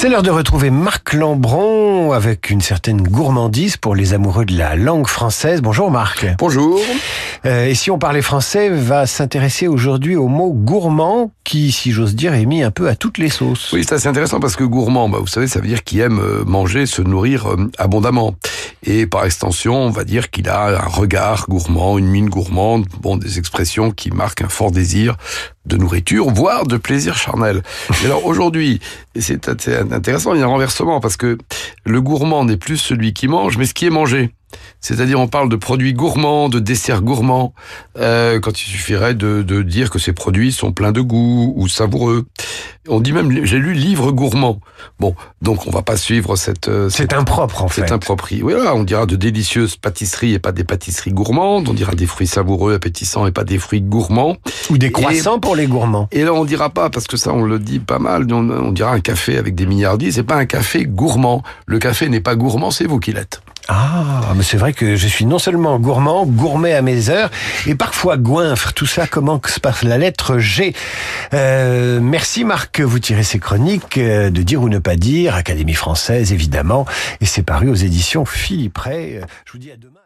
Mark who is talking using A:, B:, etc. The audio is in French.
A: C'est l'heure de retrouver Marc Lambron avec une certaine gourmandise pour les amoureux de la langue française. Bonjour Marc.
B: Bonjour.
A: Euh, et si on parlait français, va s'intéresser aujourd'hui au mot gourmand qui, si j'ose dire, est mis un peu à toutes les sauces.
B: Oui, c'est assez intéressant parce que gourmand, bah, vous savez, ça veut dire qu'il aime euh, manger, se nourrir euh, abondamment. Et par extension, on va dire qu'il a un regard gourmand, une mine gourmande, bon, des expressions qui marquent un fort désir de nourriture, voire de plaisir charnel. Et alors aujourd'hui, c'est intéressant, il y a un renversement parce que le gourmand n'est plus celui qui mange, mais ce qui est mangé. C'est-à-dire, on parle de produits gourmands, de desserts gourmands, euh, quand il suffirait de, de, dire que ces produits sont pleins de goût ou savoureux. On dit même, j'ai lu livre gourmand. Bon, donc on va pas suivre cette.
A: Euh, c'est impropre en fait.
B: C'est impropre. Oui, on dira de délicieuses pâtisseries et pas des pâtisseries gourmandes. On dira des fruits savoureux, appétissants et pas des fruits gourmands.
A: Ou des croissants pour les gourmands.
B: Et là, on dira pas parce que ça, on le dit pas mal. On, on dira un café avec des milliardiers. C'est pas un café gourmand. Le café n'est pas gourmand, c'est vous qui l'êtes.
A: Ah, mais c'est vrai que je suis non seulement gourmand, gourmet à mes heures, et parfois goinfre. Tout ça commence par la lettre G. Euh, merci Marc, vous tirez ces chroniques euh, de Dire ou ne pas dire, Académie française évidemment, et c'est paru aux éditions Philippe Ray. Je vous dis à demain.